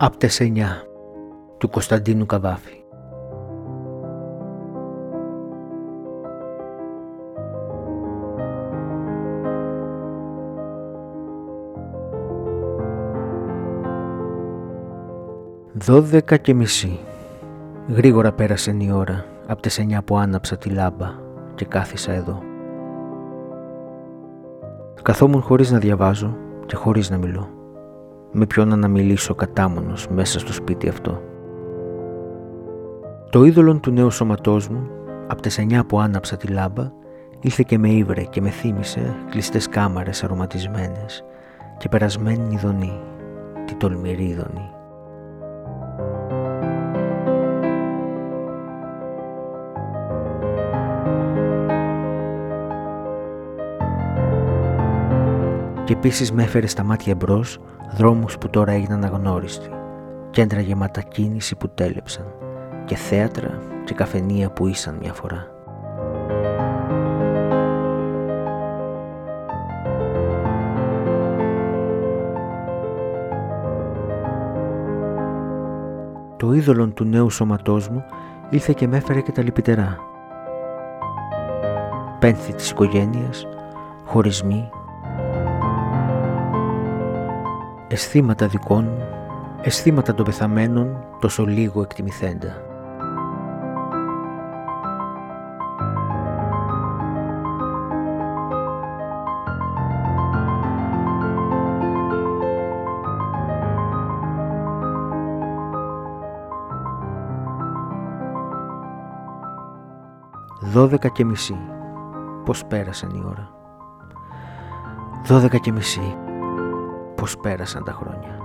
Άπτες 9 του Κωνσταντίνου Καβάφη Δώδεκα και μισή. Γρήγορα πέρασε η ώρα από τις εννιά που άναψα τη λάμπα και κάθισα εδώ. Καθόμουν χωρίς να διαβάζω και χωρίς να μιλώ. Με ποιον να μιλήσω κατάμονος μέσα στο σπίτι αυτό. Το είδωλο του νέου σώματός μου, από τις εννιά που άναψα τη λάμπα, ήλθε και με ήβρε και με θύμισε κλειστές κάμαρες αρωματισμένες και περασμένη ειδονή, τη τολμηρή ειδονή. και επίσης με έφερε στα μάτια μπρος δρόμους που τώρα έγιναν αγνώριστοι, κέντρα γεμάτα κίνηση που τέλεψαν και θέατρα και καφενεία που ήσαν μια φορά. Το είδωλο του νέου σώματός μου ήλθε και με έφερε και τα λυπητερά. Πένθη της οικογένειας, χωρισμοί, αισθήματα δικών αισθήματα των πεθαμένων τόσο λίγο εκτιμηθέντα. Δώδεκα και μισή. Πώς πέρασαν η ώρα. Δώδεκα και μισή πώς πέρασαν τα χρόνια.